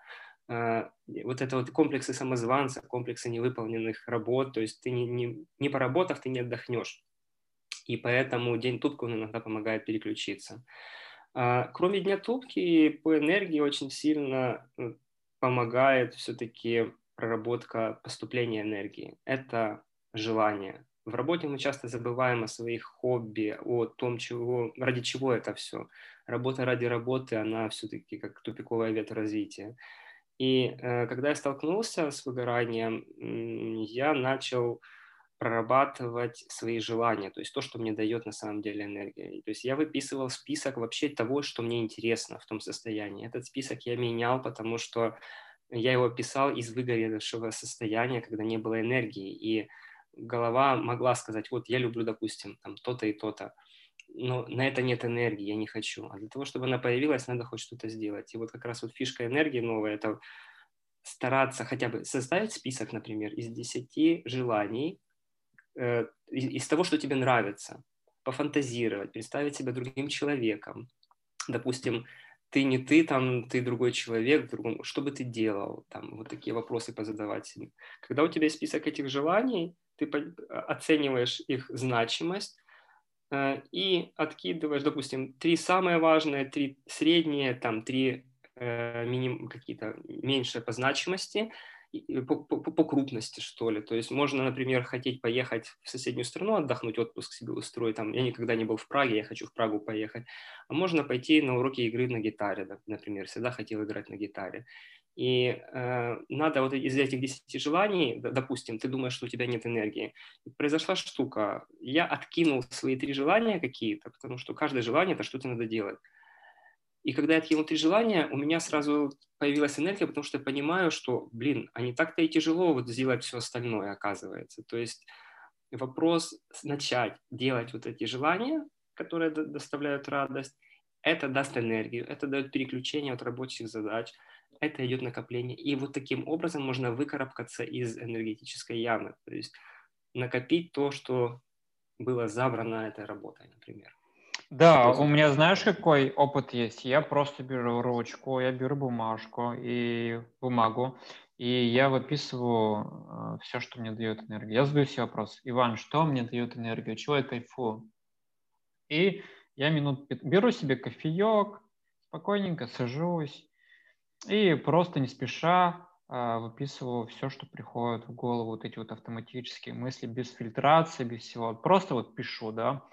А, вот это вот комплексы самозванца, комплексы невыполненных работ, то есть ты не, не, не поработав, ты не отдохнешь. И поэтому день тупка он иногда помогает переключиться. А, кроме дня тупки, по энергии очень сильно э, помогает все-таки проработка поступления энергии. Это желания. В работе мы часто забываем о своих хобби, о том, чего, ради чего это все. Работа ради работы, она все-таки как тупиковая ветвь развития. И э, когда я столкнулся с выгоранием, я начал прорабатывать свои желания, то есть то, что мне дает на самом деле энергия. То есть я выписывал список вообще того, что мне интересно в том состоянии. Этот список я менял, потому что я его писал из выгоревшего состояния, когда не было энергии. И голова могла сказать, вот я люблю, допустим, там то-то и то-то, но на это нет энергии, я не хочу. А для того, чтобы она появилась, надо хоть что-то сделать. И вот как раз вот фишка энергии новая – это стараться хотя бы составить список, например, из 10 желаний, э, из того, что тебе нравится, пофантазировать, представить себя другим человеком. Допустим, ты не ты, там, ты другой человек, другом, что бы ты делал, там, вот такие вопросы позадавать себе. Когда у тебя список этих желаний, ты оцениваешь их значимость э, и откидываешь, допустим, три самые важные, три средние, там три э, миним, какие-то меньшие по значимости, по, по, по крупности, что ли. То есть можно, например, хотеть поехать в соседнюю страну, отдохнуть, отпуск себе устроить. Там, я никогда не был в Праге, я хочу в Прагу поехать. А можно пойти на уроки игры на гитаре, например. Всегда хотел играть на гитаре. И э, надо вот из этих 10 желаний, допустим, ты думаешь, что у тебя нет энергии. Произошла штука. Я откинул свои три желания какие-то, потому что каждое желание – это что-то надо делать. И когда я откинул три желания, у меня сразу появилась энергия, потому что я понимаю, что, блин, а не так-то и тяжело вот сделать все остальное, оказывается. То есть вопрос начать делать вот эти желания, которые доставляют радость, это даст энергию, это дает переключение от рабочих задач – это идет накопление. И вот таким образом можно выкарабкаться из энергетической ямы. То есть накопить то, что было забрано этой работой, например. Да, у меня знаешь, какой опыт есть? Я просто беру ручку, я беру бумажку и бумагу, и я выписываю э, все, что мне дает энергию. Я задаю себе вопрос, Иван, что мне дает энергию, чего я кайфую? И я минут беру себе кофеек, спокойненько сажусь и просто не спеша э, выписываю все, что приходит в голову, вот эти вот автоматические мысли, без фильтрации, без всего. Просто вот пишу, да.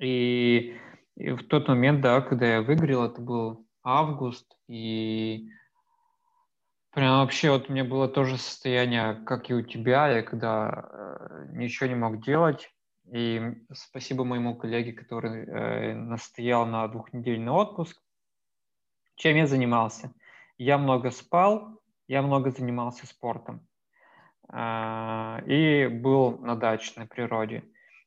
И, и в тот момент, да, когда я выиграл, это был август, и прям вообще вот у меня было то же состояние, как и у тебя, я когда э, ничего не мог делать, и спасибо моему коллеге, который э, настоял на двухнедельный отпуск. Чем я занимался? Я много спал, я много занимался спортом э, и был на даче, на природе.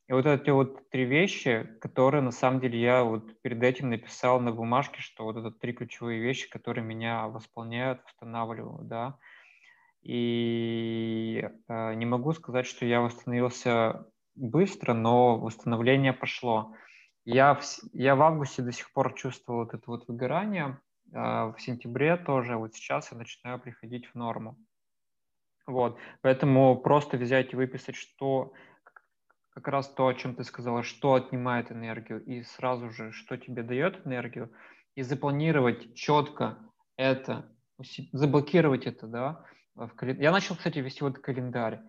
И вот эти вот три вещи, которые на самом деле я вот перед этим написал на бумажке, что вот это три ключевые вещи, которые меня восполняют, восстанавливают, да. И э, не могу сказать, что я восстановился быстро, но восстановление пошло. Я в, я в августе до сих пор чувствовал вот это вот выгорание, в сентябре тоже, вот сейчас я начинаю приходить в норму. Вот, поэтому просто взять и выписать, что как раз то, о чем ты сказала, что отнимает энергию, и сразу же, что тебе дает энергию, и запланировать четко это, заблокировать это, да. Я начал, кстати, вести вот календарь.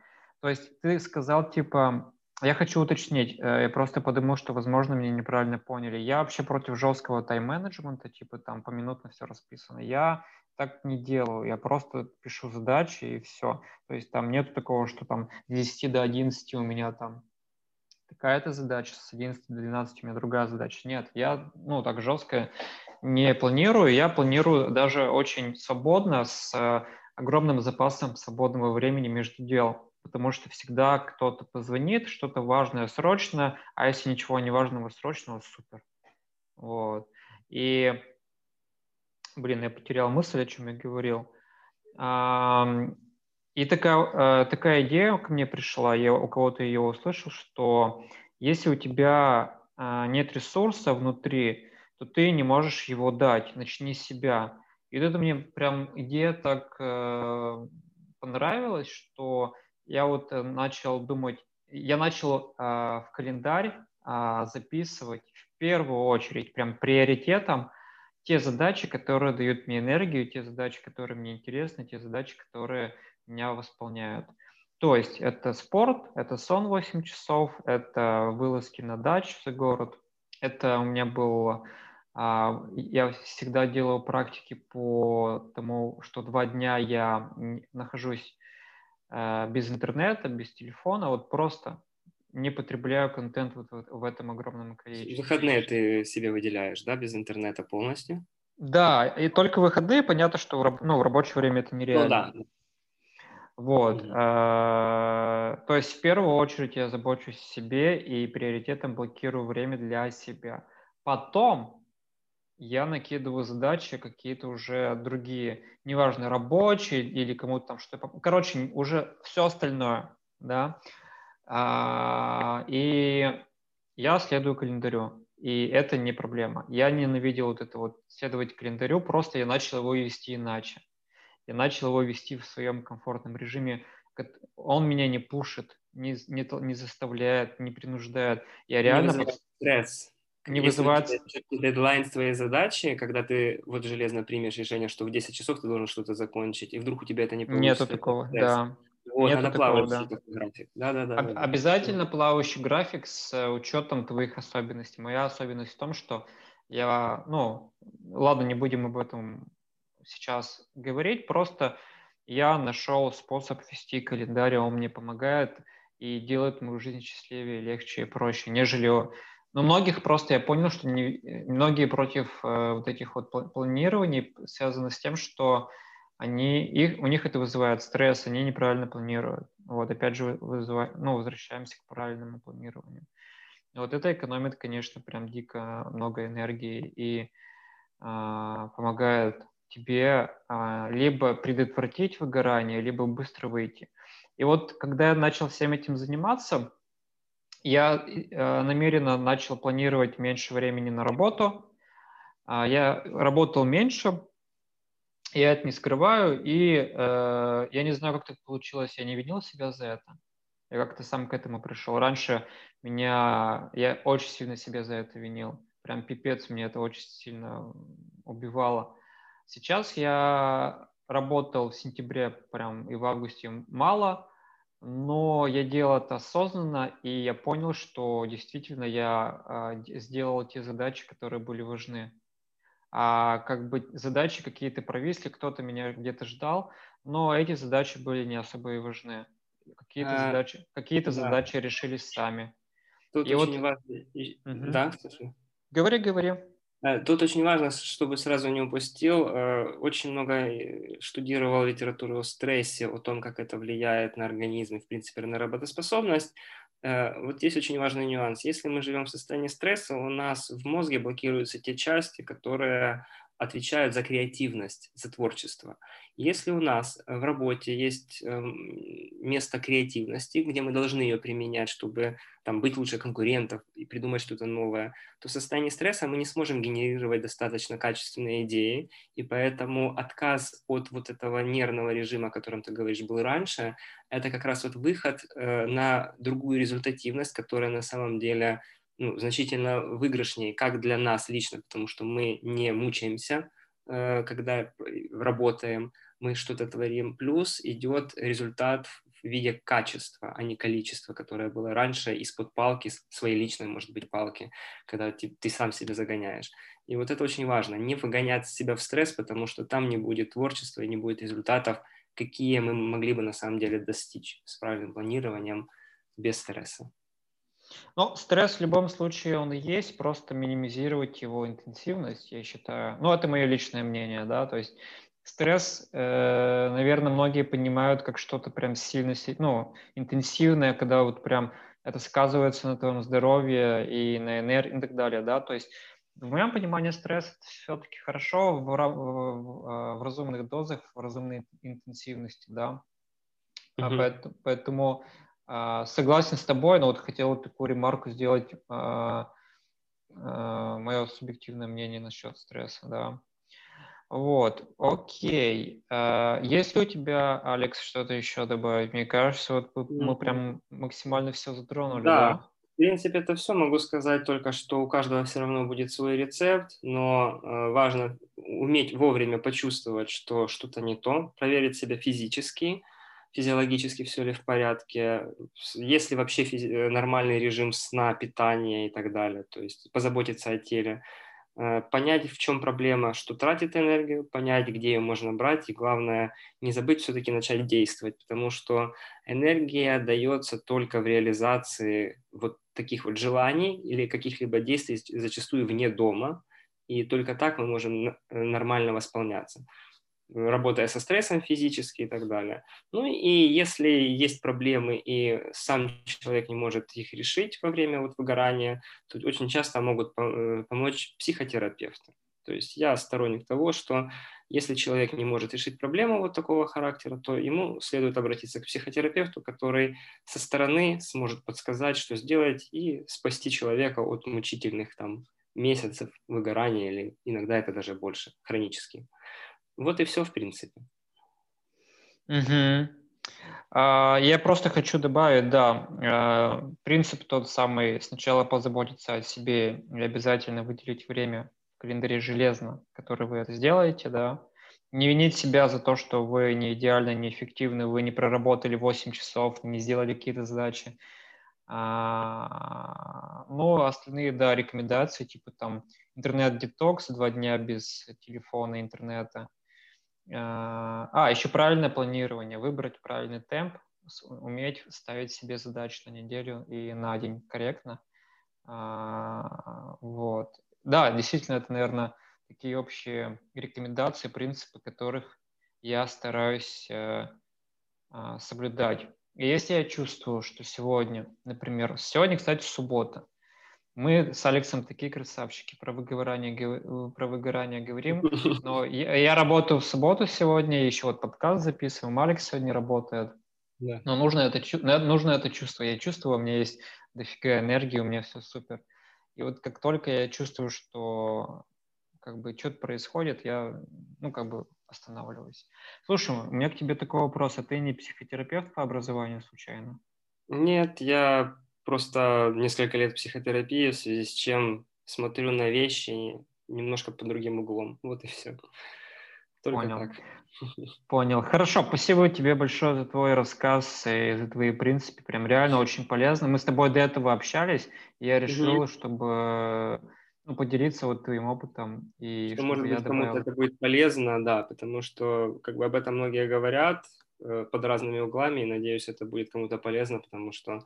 То есть ты сказал, типа, я хочу уточнить, э, я просто подумал, что, возможно, меня неправильно поняли. Я вообще против жесткого тайм-менеджмента, типа там поминутно все расписано. Я так не делаю, я просто пишу задачи и все. То есть там нет такого, что там с 10 до 11 у меня там такая-то задача, с 11 до 12 у меня другая задача. Нет, я, ну, так жестко не планирую, я планирую даже очень свободно, с э, огромным запасом свободного времени между дел, потому что всегда кто-то позвонит, что-то важное срочно, а если ничего не важного срочного, супер. Вот. И, блин, я потерял мысль, о чем я говорил. И такая, э, такая идея ко мне пришла, я у кого-то ее услышал, что если у тебя э, нет ресурса внутри, то ты не можешь его дать, начни с себя. И вот это мне прям идея так э, понравилась, что я вот начал думать, я начал в календарь записывать в первую очередь прям приоритетом те задачи, которые дают мне энергию, те задачи, которые мне интересны, те задачи, которые меня восполняют. То есть это спорт, это сон 8 часов, это вылазки на дачу за город. Это у меня было... А, я всегда делал практики по тому, что два дня я нахожусь э, без интернета, без телефона, вот просто не потребляю контент вот в этом огромном количестве. Выходные ты себе выделяешь, да, без интернета полностью? Да, и только выходные, понятно, что в, ну, в рабочее время это нереально. Ну да, вот. Mm-hmm. То есть в первую очередь я забочусь о себе и приоритетом блокирую время для себя. Потом я накидываю задачи какие-то уже другие, неважно, рабочие или кому-то там что-то. Короче, уже все остальное, да. А, и я следую календарю, и это не проблема. Я ненавидел вот это вот следовать календарю, просто я начал его вести иначе я начал его вести в своем комфортном режиме. Он меня не пушит, не, не, не заставляет, не принуждает. Я реально... Не стресс. Не вызывает... Дедлайн твоей задачи, когда ты вот железно примешь решение, что в 10 часов ты должен что-то закончить, и вдруг у тебя это не получится. Нету такого, да. Вот, Нету надо такого, да. график. Да, да, да, Об, да. Обязательно плавающий график с э, учетом твоих особенностей. Моя особенность в том, что я, ну, ладно, не будем об этом сейчас говорить, просто я нашел способ вести календарь, он мне помогает и делает мою жизнь счастливее, легче и проще, нежели... Но многих просто я понял, что не, многие против э, вот этих вот планирований связаны с тем, что они, их, у них это вызывает стресс, они неправильно планируют. Вот, опять же, вызывает, ну, возвращаемся к правильному планированию. Вот это экономит, конечно, прям дико много энергии и э, помогает тебе а, либо предотвратить выгорание, либо быстро выйти. И вот когда я начал всем этим заниматься, я э, намеренно начал планировать меньше времени на работу. А, я работал меньше, я это не скрываю, и э, я не знаю, как так получилось, я не винил себя за это. Я как-то сам к этому пришел. Раньше меня, я очень сильно себя за это винил. Прям пипец, мне это очень сильно убивало. Сейчас я работал в сентябре прям и в августе мало, но я делал это осознанно, и я понял, что действительно я э, сделал те задачи, которые были важны. А как бы задачи какие-то провисли, кто-то меня где-то ждал, но эти задачи были не особо и важны. Какие-то а, задачи, какие-то да. задачи решились сами. Тут и очень вот... важно. Угу. Да, слушай. Говори, говори. Э, тут очень важно, чтобы сразу не упустил, э, очень много э, штудировал литературу о стрессе, о том, как это влияет на организм и, в принципе, на работоспособность. Вот здесь очень важный нюанс. Если мы живем в состоянии стресса, у нас в мозге блокируются те части, которые отвечают за креативность, за творчество. Если у нас в работе есть эм, место креативности, где мы должны ее применять, чтобы там, быть лучше конкурентов и придумать что-то новое, то в состоянии стресса мы не сможем генерировать достаточно качественные идеи, и поэтому отказ от вот этого нервного режима, о котором ты говоришь, был раньше, это как раз вот выход э, на другую результативность, которая на самом деле ну, значительно выигрышнее как для нас лично, потому что мы не мучаемся, э, когда работаем, мы что-то творим, плюс идет результат в виде качества, а не количества, которое было раньше из-под палки, своей личной, может быть, палки, когда ты, ты сам себя загоняешь. И вот это очень важно, не выгонять себя в стресс, потому что там не будет творчества и не будет результатов, какие мы могли бы на самом деле достичь с правильным планированием без стресса. Ну, стресс в любом случае он есть, просто минимизировать его интенсивность, я считаю. Ну, это мое личное мнение, да, то есть стресс, э, наверное, многие понимают как что-то прям сильно, ну, интенсивное, когда вот прям это сказывается на твоем здоровье и на энергии и так далее, да, то есть в моем понимании стресс все-таки хорошо в, в, в, в разумных дозах, в разумной интенсивности, да, mm-hmm. поэтому, поэтому а, согласен с тобой, но вот хотел такую ремарку сделать, а, а, мое субъективное мнение насчет стресса, да. Вот, окей. Есть ли у тебя, Алекс, что-то еще добавить? Мне кажется, вот мы прям максимально все затронули, да? да? В принципе, это все могу сказать, только что у каждого все равно будет свой рецепт, но важно уметь вовремя почувствовать, что что-то не то, проверить себя физически, физиологически все ли в порядке, есть ли вообще физи- э, нормальный режим сна, питания и так далее, то есть позаботиться о теле, э, понять, в чем проблема, что тратит энергию, понять, где ее можно брать, и главное, не забыть все-таки начать действовать, потому что энергия дается только в реализации вот таких вот желаний или каких-либо действий, зачастую вне дома, и только так мы можем э, нормально восполняться работая со стрессом физически и так далее. Ну и если есть проблемы и сам человек не может их решить во время вот выгорания, то очень часто могут э, помочь психотерапевты. То есть я сторонник того, что если человек не может решить проблему вот такого характера, то ему следует обратиться к психотерапевту, который со стороны сможет подсказать, что сделать и спасти человека от мучительных там месяцев выгорания или иногда это даже больше, хронически. Вот и все, в принципе. Угу. Я просто хочу добавить, да, а, принцип тот самый, сначала позаботиться о себе и обязательно выделить время в календаре железно, который вы это сделаете, да, не винить себя за то, что вы не идеально, не эффективны, вы не проработали 8 часов, не сделали какие-то задачи. А, ну, остальные, да, рекомендации, типа там интернет-детокс, два дня без телефона, интернета – а, а, еще правильное планирование, выбрать правильный темп, уметь ставить себе задачи на неделю и на день корректно. А, вот. Да, действительно, это, наверное, такие общие рекомендации, принципы, которых я стараюсь э, а, соблюдать. И если я чувствую, что сегодня, например, сегодня, кстати, суббота, мы с Алексом такие красавчики про выгорание, э, про выгорание говорим. [laughs] Но я, я работаю в субботу сегодня, еще вот подкаст записываем. Алекс сегодня работает. Да. Но нужно это, нужно это чувство. Я чувствую, у меня есть дофига энергии, у меня все супер. И вот как только я чувствую, что как бы что-то происходит, я, ну, как бы останавливаюсь. Слушай, у меня к тебе такой вопрос. А ты не психотерапевт по образованию случайно? Нет, я просто несколько лет психотерапии, в связи с чем смотрю на вещи немножко под другим углом. Вот и все. Только Понял. так. [laughs] Понял. Хорошо, спасибо тебе большое за твой рассказ и за твои принципы. Прям реально очень полезно. Мы с тобой до этого общались, и я решил, mm чтобы ну, поделиться вот твоим опытом. И что, может быть, добавил... кому-то это будет полезно, да, потому что как бы об этом многие говорят э, под разными углами, и надеюсь, это будет кому-то полезно, потому что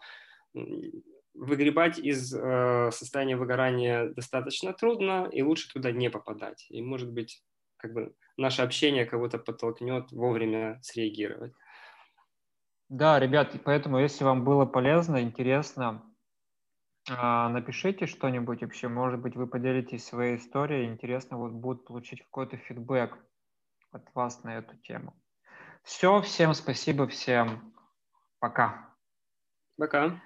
выгребать из э, состояния выгорания достаточно трудно, и лучше туда не попадать. И, может быть, как бы наше общение кого-то подтолкнет вовремя среагировать. Да, ребят, поэтому, если вам было полезно, интересно, а, напишите что-нибудь вообще, может быть, вы поделитесь своей историей, интересно вот будет получить какой-то фидбэк от вас на эту тему. Все, всем спасибо, всем пока. Пока.